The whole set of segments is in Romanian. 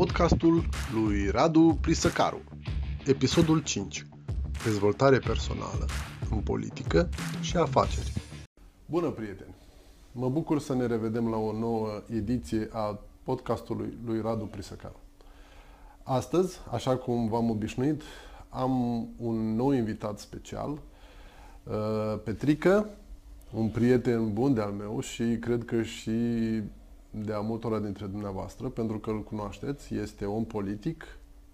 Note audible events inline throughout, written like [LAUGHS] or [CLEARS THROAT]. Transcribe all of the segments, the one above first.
podcastul lui Radu Prisăcaru. Episodul 5. Dezvoltare personală în politică și afaceri. Bună, prieteni! Mă bucur să ne revedem la o nouă ediție a podcastului lui Radu Prisăcaru. Astăzi, așa cum v-am obișnuit, am un nou invitat special, uh, Petrică, un prieten bun de-al meu și cred că și de a multora dintre dumneavoastră, pentru că îl cunoașteți, este om politic,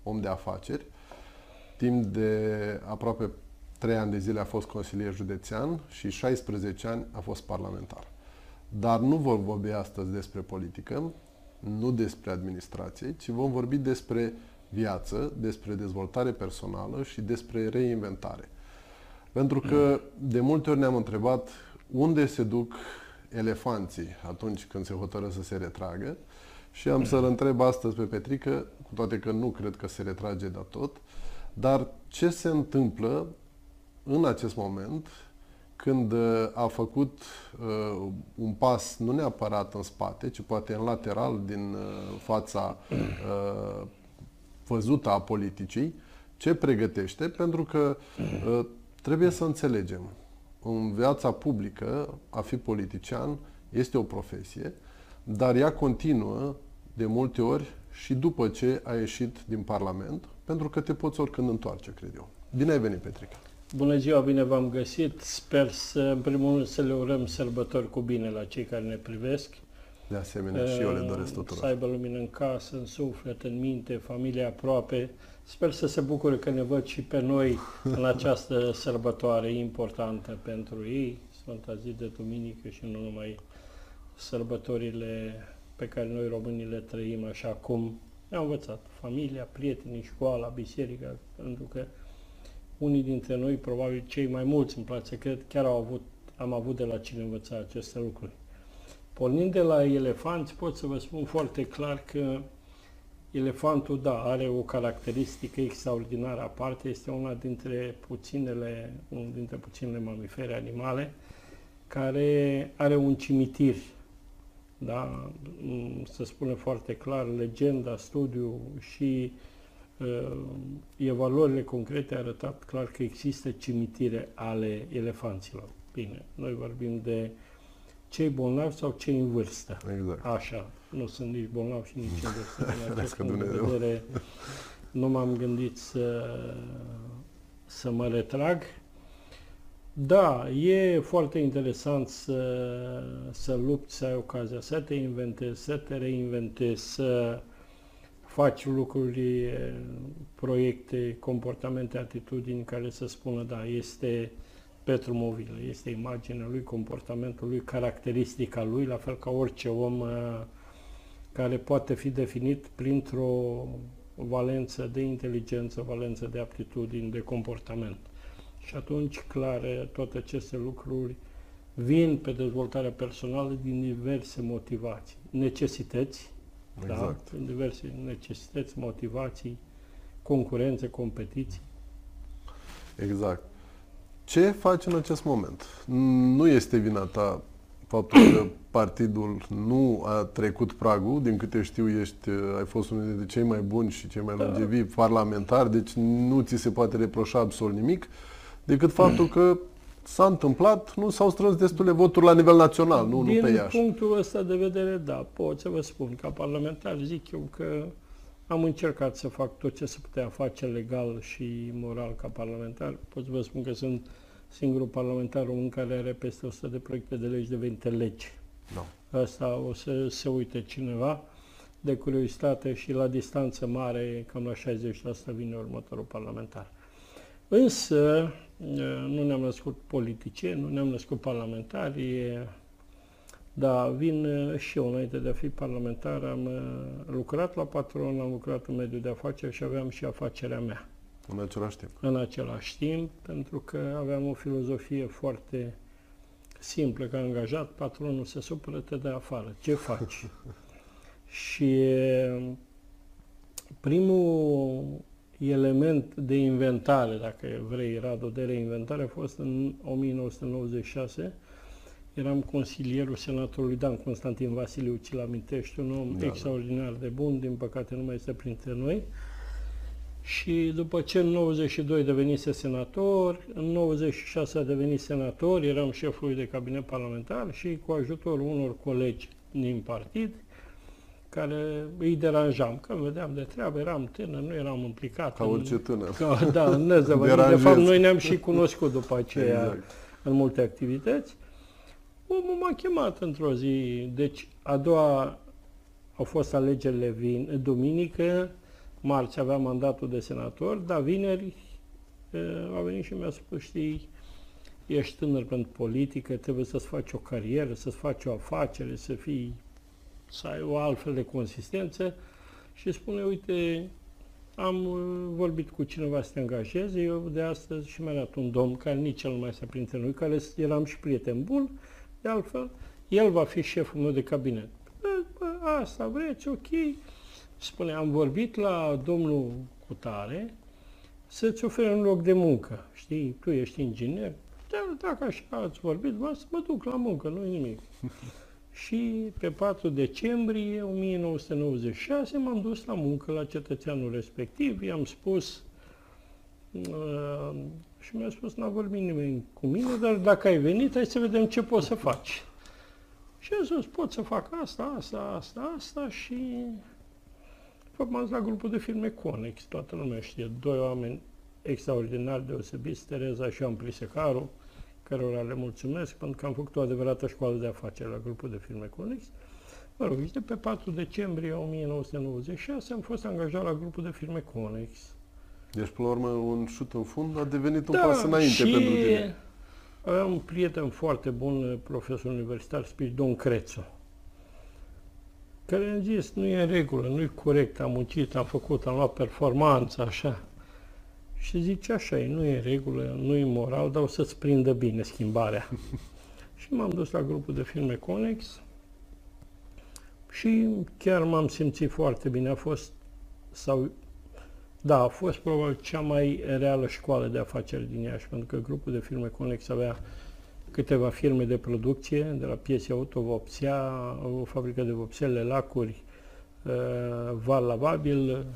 om de afaceri. Timp de aproape 3 ani de zile a fost consilier județean și 16 ani a fost parlamentar. Dar nu vom vorbi astăzi despre politică, nu despre administrație, ci vom vorbi despre viață, despre dezvoltare personală și despre reinventare. Pentru că de multe ori ne-am întrebat unde se duc elefanții atunci când se hotără să se retragă. Și am să-l întreb astăzi pe Petrică, cu toate că nu cred că se retrage de tot, dar ce se întâmplă în acest moment când uh, a făcut uh, un pas nu neapărat în spate, ci poate în lateral din uh, fața uh, văzută a politicii, ce pregătește, pentru că uh, trebuie să înțelegem în viața publică, a fi politician este o profesie, dar ea continuă de multe ori și după ce ai ieșit din Parlament, pentru că te poți oricând întoarce, cred eu. Bine ai venit, Petrica! Bună ziua, bine v-am găsit. Sper să, în primul rând, să le urăm sărbători cu bine la cei care ne privesc. De asemenea, și eu le doresc tuturor. Să aibă lumină în casă, în suflet, în minte, familia aproape. Sper să se bucure că ne văd și pe noi în această sărbătoare importantă pentru ei, Sfânta zi de Duminică și nu numai sărbătorile pe care noi românii le trăim așa cum ne-au învățat. Familia, prietenii, școala, biserica, pentru că unii dintre noi, probabil cei mai mulți în place, cred, chiar au avut, am avut de la cine învăța aceste lucruri. Pornind de la elefanți, pot să vă spun foarte clar că elefantul, da, are o caracteristică extraordinară aparte, este una dintre puținele, unul dintre puținele mamifere animale care are un cimitir, da, se spune foarte clar, legenda, studiu și uh, evaluările concrete a arătat clar că există cimitire ale elefanților. Bine, noi vorbim de cei bolnavi sau cei în vârstă. Exact. Așa, nu sunt nici bolnav și nici în vârstă. [LAUGHS] Din acest punct de vedere, nu m-am gândit să, să mă retrag. Da, e foarte interesant să, să lupți, să ai ocazia să te inventezi, să te reinventezi, să faci lucruri, proiecte, comportamente, atitudini care să spună, da, este Petru Movilă. Este imaginea lui, comportamentul lui, caracteristica lui, la fel ca orice om uh, care poate fi definit printr-o valență de inteligență, valență de aptitudini, de comportament. Și atunci, clar, toate aceste lucruri vin pe dezvoltarea personală din diverse motivații, necesități, da? exact. da? diverse necesități, motivații, concurențe, competiții. Exact. Ce faci în acest moment? Nu este vina ta faptul că partidul nu a trecut pragul, din câte știu ești, ai fost unul dintre cei mai buni și cei mai longevi parlamentari, deci nu ți se poate reproșa absolut nimic, decât faptul că s-a întâmplat, nu s-au strâns destule voturi la nivel național, nu, din nu pe Iași. Din punctul ăsta de vedere, da, pot să vă spun, ca parlamentar zic eu că am încercat să fac tot ce se putea face legal și moral ca parlamentar. Pot să vă spun că sunt singurul parlamentar român care are peste 100 de proiecte de legi devenite legi. No. Asta o să se uite cineva de curiozitate și la distanță mare, cam la 60% vine următorul parlamentar. Însă, nu ne-am născut politicieni, nu ne-am născut parlamentari, da, vin și eu înainte de a fi parlamentar, am lucrat la patron, am lucrat în mediul de afaceri și aveam și afacerea mea. În același timp. În același timp, pentru că aveam o filozofie foarte simplă, că angajat, patronul se supără, te de afară. Ce faci? [LAUGHS] și primul element de inventare, dacă vrei, Radu, de reinventare a fost în 1996, eram consilierul senatorului Dan Constantin Vasiliu, ți-l amintești, un om da, extraordinar de bun, din păcate nu mai este printre noi. Și după ce în 92 devenise senator, în 96 a devenit senator, eram șeful de cabinet parlamentar și cu ajutorul unor colegi din partid, care îi deranjam, că vedeam de treabă, eram tânăr, nu eram implicat. Ca orice tânăr. Ca, da, în [LAUGHS] De fapt, noi ne-am și cunoscut după aceea exact. în multe activități. Omul m-a chemat într-o zi, deci a doua au fost alegerile vin, duminică, marți avea mandatul de senator, dar vineri a venit și mi-a spus, știi, ești tânăr pentru politică, trebuie să-ți faci o carieră, să-ți faci o afacere, să fii, să ai o altfel de consistență și spune, uite, am vorbit cu cineva să te angajeze, eu de astăzi și mi-a dat un domn care nici el nu mai se printre noi, care eram și prieten bun, de altfel, el va fi șeful meu de cabinet. Bă, asta vreți, ok. Spune, am vorbit la domnul Cutare să-ți ofere un loc de muncă. Știi, tu ești inginer. Da, dacă așa ați vorbit, vă să mă duc la muncă, nu nimic. [LAUGHS] și pe 4 decembrie 1996 m-am dus la muncă la cetățeanul respectiv, i-am spus uh, și mi-a spus, n-a vorbit nimeni cu mine, dar dacă ai venit, hai să vedem ce poți să faci. Și a spus, pot să fac asta, asta, asta, asta și m-am la grupul de firme Conex, toată lumea știe, doi oameni extraordinari deosebiți, Tereza și Amplisecaru, cărora le mulțumesc pentru că am făcut o adevărată școală de afaceri la grupul de firme Conex. Mă rog, pe 4 decembrie 1996 am fost angajat la grupul de firme Conex. Deci, până la urmă, un șut în fund a devenit un da, pas înainte și pentru tine. aveam un prieten foarte bun, profesor universitar, Spiridon Crețu, care am zis, nu e în regulă, nu e corect, am muncit, am făcut, am luat performanță, așa. Și zice, așa e, nu e în regulă, nu e moral, dar o să-ți prindă bine schimbarea. [LAUGHS] și m-am dus la grupul de filme Conex și chiar m-am simțit foarte bine. A fost, sau da, a fost probabil cea mai reală școală de afaceri din Iași, pentru că grupul de firme Conex avea câteva firme de producție, de la piese auto, vopsea, o fabrică de vopsele, lacuri, uh, val lavabil,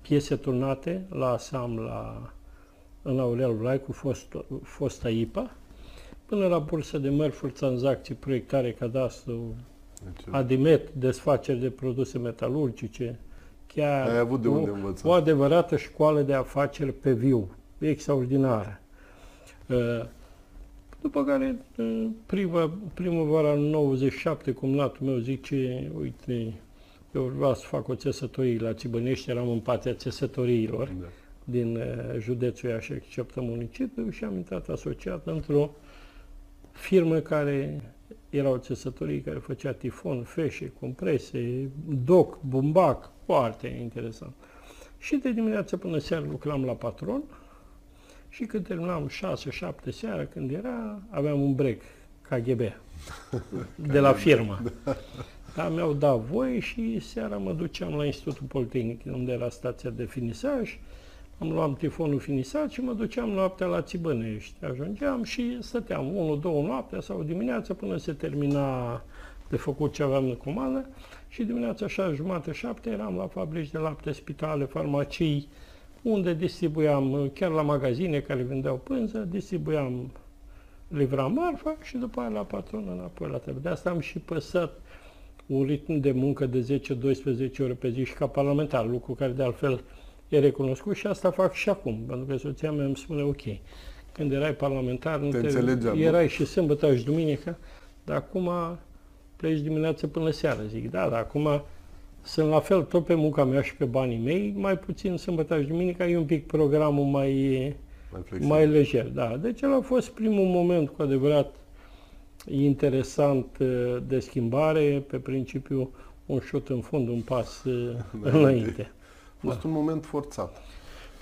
piese turnate la Asam, la, în Aurel Vlaicu, fost, fosta IPA, până la bursă de mărfuri, tranzacții, proiectare, cadastru, adimet, desfaceri de produse metalurgice, chiar Ai avut de unde o, o adevărată școală de afaceri pe viu, extraordinară. Uh, după care, uh, prima, primăvara în 97, cumnatul meu zice, uite, eu vreau să fac o țesătorie la Țibănești, eram în partea țesătoriilor da. din uh, județul Iași, exceptă municipiul, și am intrat asociat într-o firmă care era o țesătorie care făcea tifon, feșe, comprese, doc, bumbac, foarte interesant. Și de dimineață până seara lucram la patron și când terminam 6-7 seara, când era, aveam un break KGB [LAUGHS] de la firmă. Da, mi-au dat voie și seara mă duceam la Institutul Politehnic, unde era stația de finisaj, am luat tifonul finisat și mă duceam noaptea la Țibănești. Ajungeam și stăteam 1 două noaptea sau dimineața până se termina de făcut ce aveam în comandă și dimineața așa jumate, șapte eram la fabrici de lapte, spitale, farmacii, unde distribuiam, chiar la magazine care vindeau pânză, distribuiam, livram marfa și după aia la patron înapoi la trebuie. De asta am și păsat un ritm de muncă de 10-12 ore pe zi și ca parlamentar, lucru care de altfel e recunoscut și asta fac și acum, pentru că soția mea îmi spune ok. Când erai parlamentar, nu te, te erai și sâmbătă și duminică, dar acum pleci dimineața până seara. Zic, da, dar acum sunt la fel tot pe munca mea și pe banii mei, mai puțin sâmbătă și duminica e un pic programul mai, mai, mai lejer. Da. Deci el a fost primul moment cu adevărat interesant uh, de schimbare, pe principiu un șut în fund, un pas uh, [LAUGHS] înainte. A fost da. un moment forțat.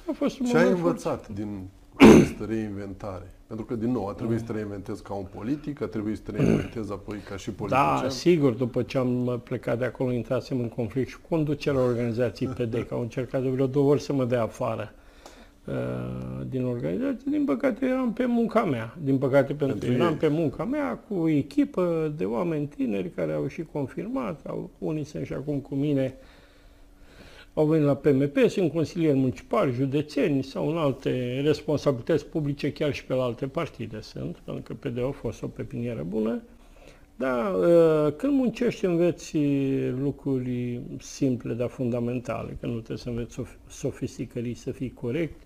A fost un Ce moment ai învățat forțat. din această reinventare? Pentru că, din nou, a trebuit să te reinventezi ca un politic, a trebuit să te reinventezi apoi ca și politician. Da, sigur, după ce am plecat de acolo, intrasem în conflict și cu conducerea organizației PD, că au încercat de vreo două ori să mă dea afară. uh, din organizație, din păcate eram pe munca mea. Din păcate pentru, pentru eram pe munca mea cu o echipă de oameni tineri care au și confirmat, au, unii sunt și acum cu mine, au venit la PMP, sunt consilieri municipali, județeni sau în alte responsabilități publice, chiar și pe la alte partide sunt, pentru că PD a fost o pepinieră bună. Da, ă, când muncești înveți lucruri simple, dar fundamentale, că nu trebuie să înveți sofisticării, să fii corect,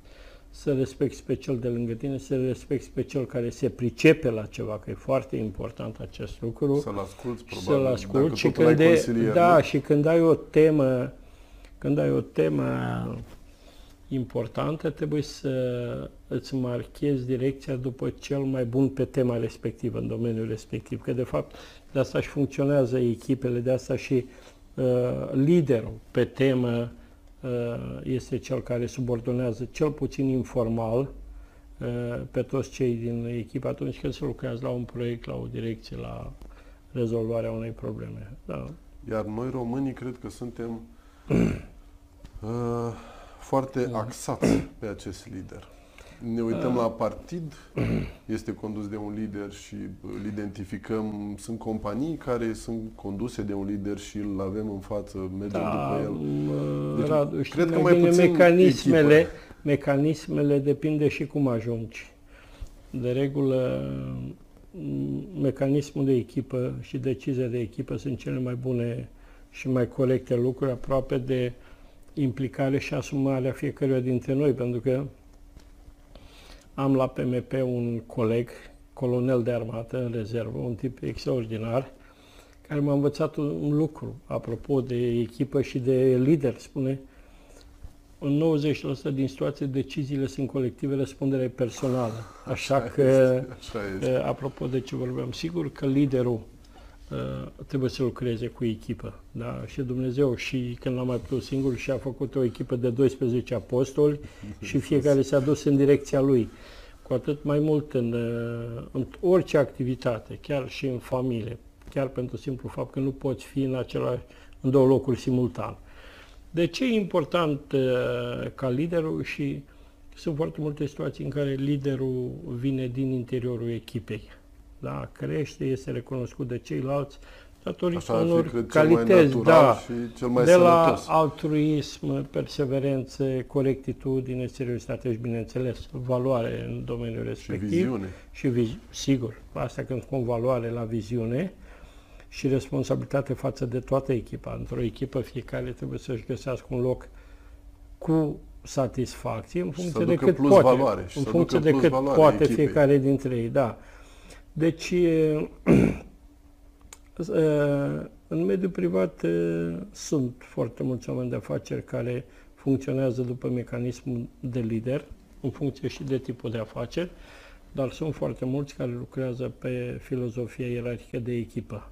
să respecti pe cel de lângă tine, să respecti pe cel care se pricepe la ceva, că e foarte important acest lucru. Să-l asculți, probabil, să-l asculți și când, de, da, și când ai o temă, când ai o temă importantă, trebuie să îți marchezi direcția după cel mai bun pe tema respectivă, în domeniul respectiv. Că, de fapt, de asta și funcționează echipele, de asta și uh, liderul pe temă uh, este cel care subordonează cel puțin informal uh, pe toți cei din echipă atunci când se lucrează la un proiect, la o direcție, la rezolvarea unei probleme. Da. Iar noi românii cred că suntem uh, foarte da. axați pe acest lider. Ne uităm la partid, este condus de un lider și îl identificăm. Sunt companii care sunt conduse de un lider și îl avem în față, mergem da, după el. Deci, Radu, cred că mai puțin mecanismele, echipă. mecanismele depinde și cum ajungi. De regulă, mecanismul de echipă și decizia de echipă sunt cele mai bune și mai corecte lucruri aproape de implicare și asumarea fiecăruia dintre noi, pentru că am la PMP un coleg, colonel de armată în rezervă, un tip extraordinar, care m-a învățat un lucru, apropo de echipă și de lider, spune, în 90% din situații deciziile sunt colective, răspunderea personală. Așa, așa că, este, așa este. apropo de ce vorbeam, sigur că liderul Uh, trebuie să lucreze cu echipă. Da? Și Dumnezeu și când l-a mai putut singur și a făcut o echipă de 12 apostoli [LAUGHS] și fiecare s-a dus în direcția lui. Cu atât mai mult în, uh, în orice activitate, chiar și în familie, chiar pentru simplu fapt că nu poți fi în, același, în două locuri simultan. De ce e important uh, ca liderul și sunt foarte multe situații în care liderul vine din interiorul echipei da, crește, este recunoscut de ceilalți datorită unor calități, da, și cel mai de sănătos. la altruism, perseverență, corectitudine, seriozitate și, bineînțeles, valoare în domeniul respectiv. Și viziune. Și, vizi- sigur, asta când spun valoare la viziune și responsabilitate față de toată echipa. Într-o echipă fiecare trebuie să-și găsească un loc cu satisfacție în funcție de cât poate. Valoare, în funcție de cât poate echipei. fiecare dintre ei, da. Deci, [CLEARS THROAT] în mediul privat sunt foarte mulți oameni de afaceri care funcționează după mecanismul de lider, în funcție și de tipul de afaceri, dar sunt foarte mulți care lucrează pe filozofia ierarhică de echipă.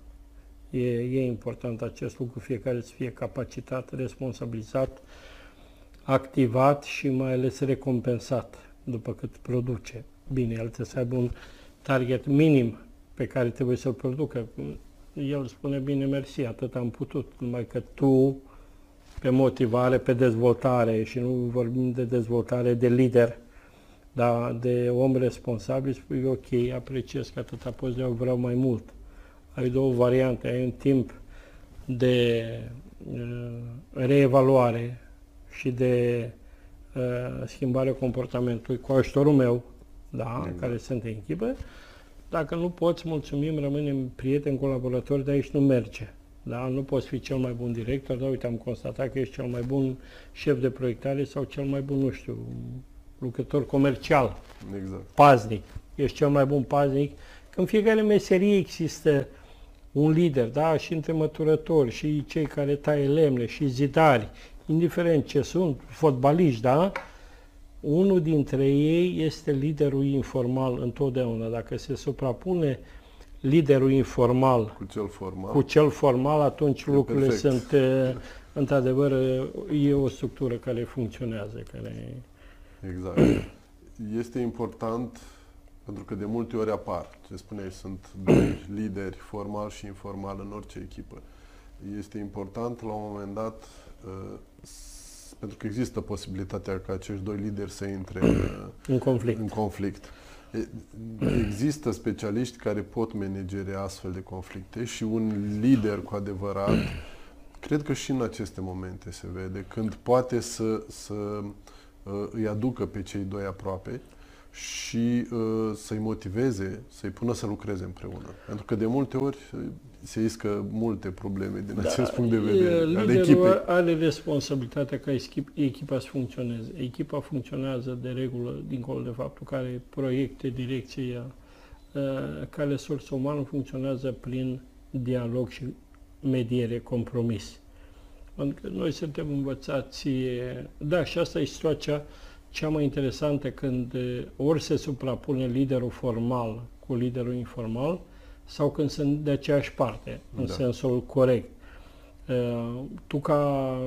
E, e important acest lucru, fiecare să fie capacitat, responsabilizat, activat și mai ales recompensat după cât produce. Bine, el trebuie să aibă un target minim pe care trebuie să-l producă. El spune, bine, mersi, atât am putut, numai că tu, pe motivare, pe dezvoltare, și nu vorbim de dezvoltare de lider, dar de om responsabil, spui, ok, apreciez că atâta poți, eu vreau mai mult. Ai două variante, ai un timp de uh, reevaluare și de uh, schimbare comportamentului cu ajutorul meu, da, exact. care sunt în echipă. Dacă nu poți, mulțumim, rămânem prieteni, colaboratori, de aici nu merge. Da? Nu poți fi cel mai bun director, dar uite, am constatat că ești cel mai bun șef de proiectare sau cel mai bun, nu știu, lucrător comercial, exact. paznic. Ești cel mai bun paznic. Că în fiecare meserie există un lider, da? Și între măturători, și cei care taie lemne, și zidari, indiferent ce sunt, fotbaliști, da? Unul dintre ei este liderul informal întotdeauna. Dacă se suprapune liderul informal cu cel formal, cu cel formal atunci e lucrurile perfect. sunt, într-adevăr, e o structură care funcționează. Care... Exact. [CLEARS THROAT] Este important pentru că de multe ori apar, ce spuneai, sunt doi [CLEARS THROAT] lideri, formal și informal, în orice echipă. Este important, la un moment dat, pentru că există posibilitatea ca acești doi lideri să intre în, [CLEARS THROAT] în conflict. În conflict. Există specialiști care pot managere astfel de conflicte și un lider cu adevărat, [CLEARS THROAT] cred că și în aceste momente se vede, când poate să, să uh, îi aducă pe cei doi aproape și uh, să-i motiveze, să-i pună să lucreze împreună. Pentru că de multe ori se iscă multe probleme din da, acest punct de vedere al echipei. are responsabilitatea ca echipa să funcționeze. Echipa funcționează de regulă, dincolo de faptul că are proiecte, direcția, uh, ca resursă umană funcționează prin dialog și mediere, compromis. Pentru că noi suntem învățați, da, și asta e situația cea mai interesantă când uh, ori se suprapune liderul formal cu liderul informal, sau când sunt de aceeași parte, în da. sensul corect. Uh, tu ca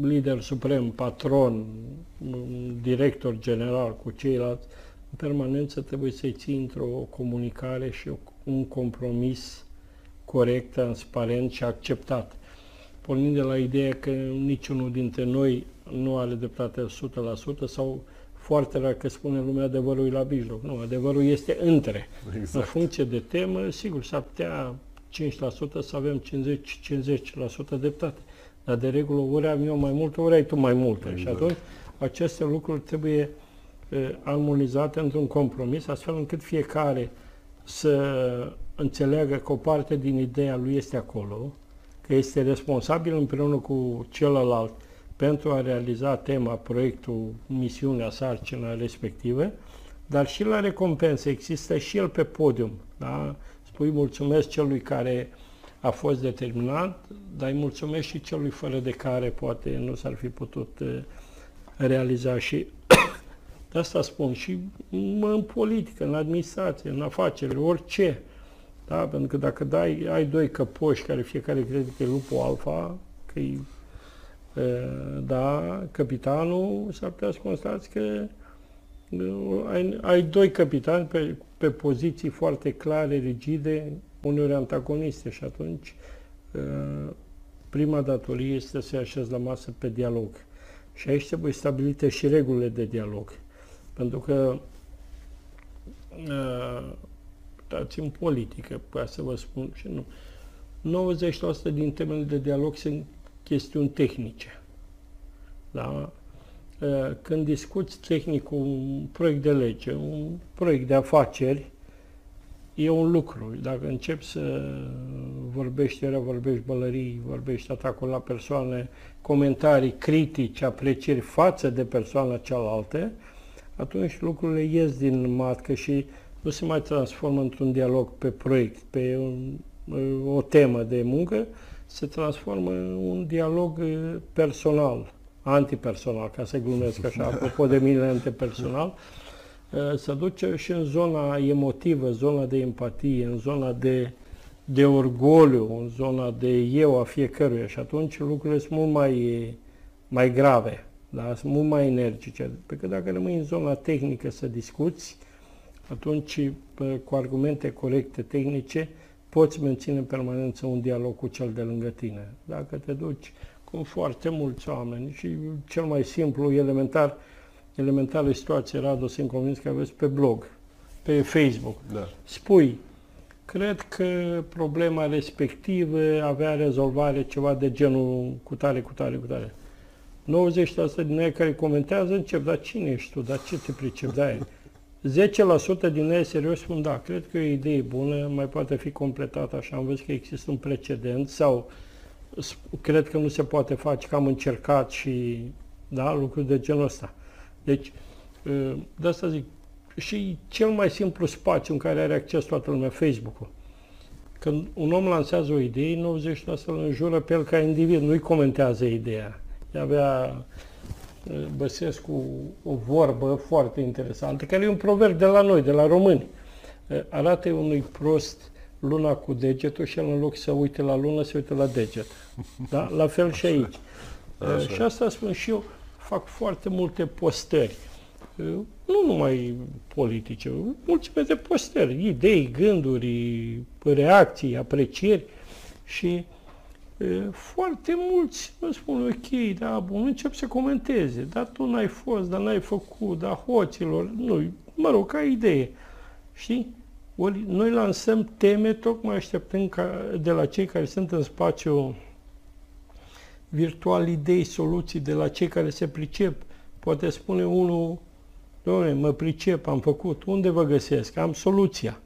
lider suprem, patron, director general cu ceilalți, în permanență trebuie să-i ții într-o comunicare și un compromis corect, transparent și acceptat. Pornind de la ideea că niciunul dintre noi nu are dreptate 100% sau foarte rar că spune lumea adevărul e la mijloc. Nu, adevărul este între. Exact. În funcție de temă, sigur, s-ar putea 5% să avem 50-50% dreptate. Dar de regulă ori am eu mai mult, ori ai tu mai mult. Exact. Și atunci aceste lucruri trebuie uh, armonizate într-un compromis, astfel încât fiecare să înțeleagă că o parte din ideea lui este acolo, că este responsabil împreună cu celălalt pentru a realiza tema, proiectul, misiunea, sarcina respectivă, dar și la recompensă există și el pe podium. Da? Spui mulțumesc celui care a fost determinat, dar îi mulțumesc și celui fără de care poate nu s-ar fi putut uh, realiza și [COUGHS] de asta spun și în politică, în administrație, în afaceri, orice. Da? Pentru că dacă dai, ai doi căpoși care fiecare crede că e lupul alfa, că e da, capitanul s-ar putea să constați că ai, ai doi capitani pe, pe poziții foarte clare, rigide, uneori antagoniste și atunci prima datorie este să așezi la masă pe dialog. Și aici trebuie stabilite și regulile de dialog. Pentru că dați în politică, poate să vă spun și nu, 90% din temele de dialog sunt chestiuni tehnice. Da? Când discuți tehnic un proiect de lege, un proiect de afaceri, e un lucru. Dacă începi să vorbești, era vorbești bălării, vorbești atacul la persoane, comentarii critici, aprecieri față de persoana cealaltă, atunci lucrurile ies din matcă și nu se mai transformă într-un dialog pe proiect, pe un, o temă de muncă, se transformă în un dialog uh, personal, antipersonal, ca să glumesc așa, [LAUGHS] apropo de mine antipersonal, uh, se duce și în zona emotivă, zona de empatie, în zona de, de orgoliu, în zona de eu a fiecăruia și atunci lucrurile sunt mult mai, mai grave, da? sunt mult mai energice. Pe că dacă rămâi în zona tehnică să discuți, atunci cu argumente corecte tehnice, poți menține în permanență un dialog cu cel de lângă tine. Dacă te duci cu foarte mulți oameni și cel mai simplu, elementar, elementară situație, Radu, sunt convins că aveți pe blog, pe Facebook. Da. Spui, cred că problema respectivă avea rezolvare ceva de genul cu tare, cu tare, cu tare. 90% din ei care comentează încep, dar cine ești tu, dar ce te pricep, da 10% din ei serios spun, da, cred că e o idee bună, mai poate fi completată așa, am văzut că există un precedent sau cred că nu se poate face, că am încercat și, da, lucruri de genul ăsta. Deci, ă, de asta zic, și cel mai simplu spațiu în care are acces toată lumea, Facebook-ul. Când un om lansează o idee, 90% îl înjură pe el ca individ, nu-i comentează ideea. Avea Băsescu o vorbă foarte interesantă, care e un proverb de la noi, de la români. Arată unui prost luna cu degetul și el în loc să uite la lună, se uită la deget. Da? La fel și aici. Așa. Și asta spun și eu, fac foarte multe postări. Nu numai politice, mulțime de postări, idei, gânduri, reacții, aprecieri și foarte mulți mă spun, ok, da, bun, încep să comenteze, dar tu n-ai fost, dar n-ai făcut, dar hoților, nu, mă rog, ca idee, știi? Ori noi lansăm teme tocmai așteptând ca, de la cei care sunt în spațiu virtual idei, soluții, de la cei care se pricep. Poate spune unul, doamne, mă pricep, am făcut, unde vă găsesc? Am soluția.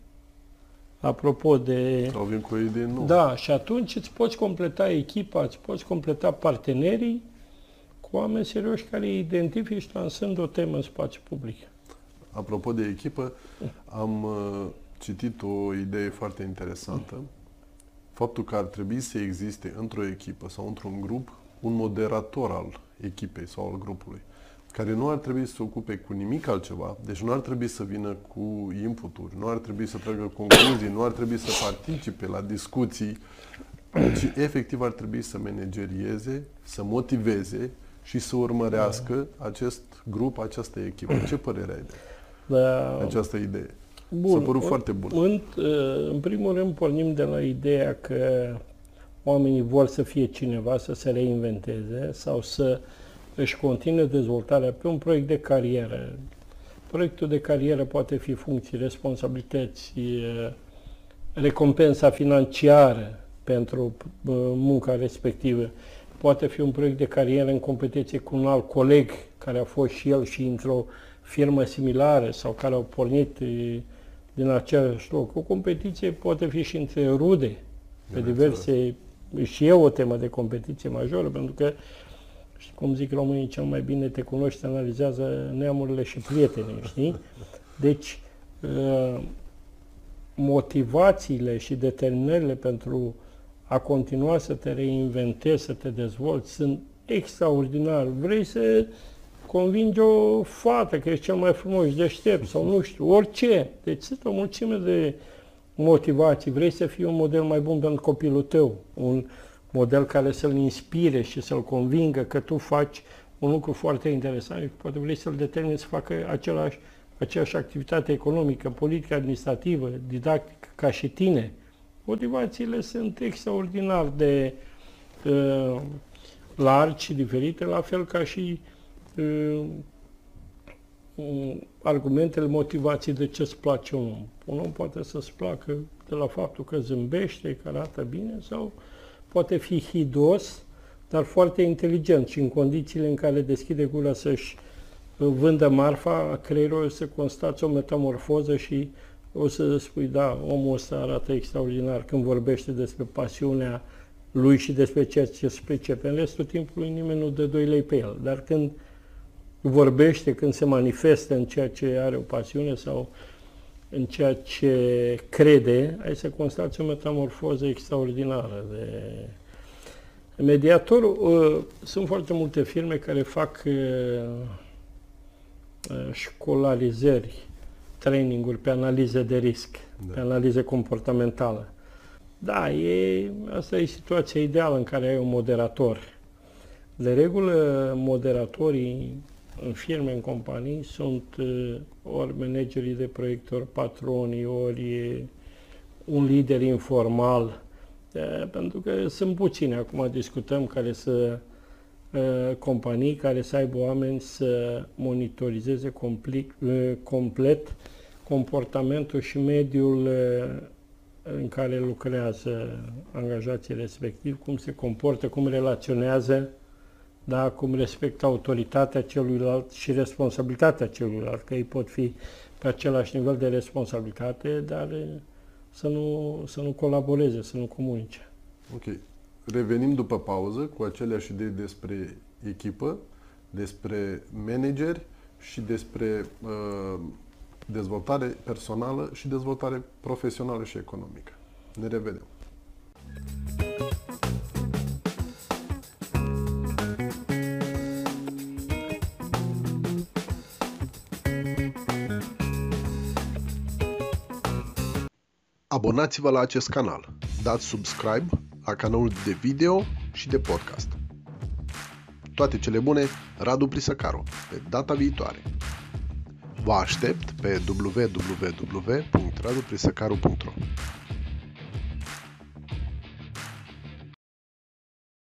Apropo de... Sau vin cu o idee nouă. Da, și atunci îți poți completa echipa, îți poți completa partenerii cu oameni serioși care identifici lansând o temă în spațiu public. Apropo de echipă, am uh, citit o idee foarte interesantă. Faptul că ar trebui să existe într-o echipă sau într-un grup un moderator al echipei sau al grupului care nu ar trebui să se ocupe cu nimic altceva, deci nu ar trebui să vină cu inputuri, nu ar trebui să tragă concluzii, nu ar trebui să participe la discuții, [CLEARS THROAT] ci efectiv ar trebui să managerieze, să motiveze și să urmărească acest grup, această echipă. Ce părere ai de da. această idee? Bun, S-a părut foarte bun. În, în primul rând pornim de la ideea că oamenii vor să fie cineva, să se reinventeze sau să uh, își continuă dezvoltarea pe un proiect de carieră. Proiectul de carieră poate fi funcții, responsabilități, recompensa financiară pentru munca respectivă. Poate fi un proiect de carieră în competiție cu un alt coleg care a fost și el și într-o firmă similară sau care au pornit din același loc. O competiție poate fi și între rude, pe diverse... Și e o temă de competiție majoră, pentru că și cum zic românii, cel mai bine te cunoști, analizează neamurile și prietenii, știi? Deci, uh, motivațiile și determinările pentru a continua să te reinventezi, să te dezvolți, sunt extraordinar. Vrei să convingi o fată că ești cel mai frumos și deștept sau nu știu, orice. Deci sunt o mulțime de motivații. Vrei să fii un model mai bun pentru copilul tău, un, model care să-l inspire și să-l convingă că tu faci un lucru foarte interesant și poate vrei să-l determini să facă același, aceeași activitate economică, politică, administrativă, didactică ca și tine. Motivațiile sunt extraordinar de uh, largi și diferite, la fel ca și uh, argumentele, motivații de ce îți place un om. Un om poate să-ți placă de la faptul că zâmbește, că arată bine sau uh, poate fi hidos, dar foarte inteligent și în condițiile în care deschide gura să-și vândă marfa, creierul să constați o metamorfoză și o să spui, da, omul ăsta arată extraordinar când vorbește despre pasiunea lui și despre ceea ce se pricepe. În restul timpului nimeni nu dă 2 lei pe el, dar când vorbește, când se manifestă în ceea ce are o pasiune sau în ceea ce crede, ai să constați o metamorfoză extraordinară de mediator. Uh, sunt foarte multe firme care fac uh, uh, școlarizări, traininguri pe analize de risc, da. pe analize comportamentală. Da, e, asta e situația ideală în care ai un moderator. De regulă, moderatorii în firme, în companii, sunt uh, ori managerii de proiect, ori patronii, ori un lider informal, uh, pentru că sunt puține, acum discutăm, care să uh, companii care să aibă oameni să monitorizeze complet, complet comportamentul și mediul în care lucrează angajații respectiv, cum se comportă, cum relaționează da, cum respectă autoritatea celuilalt și responsabilitatea celuilalt, că ei pot fi pe același nivel de responsabilitate, dar să nu, să nu colaboreze, să nu comunice. Ok. Revenim după pauză cu aceleași idei despre echipă, despre manageri și despre uh, dezvoltare personală și dezvoltare profesională și economică. Ne revedem! Abonați-vă la acest canal, dați subscribe la canalul de video și de podcast. Toate cele bune, Radu Prisăcaru, pe data viitoare. Vă aștept pe www.raduprisăcaru.ro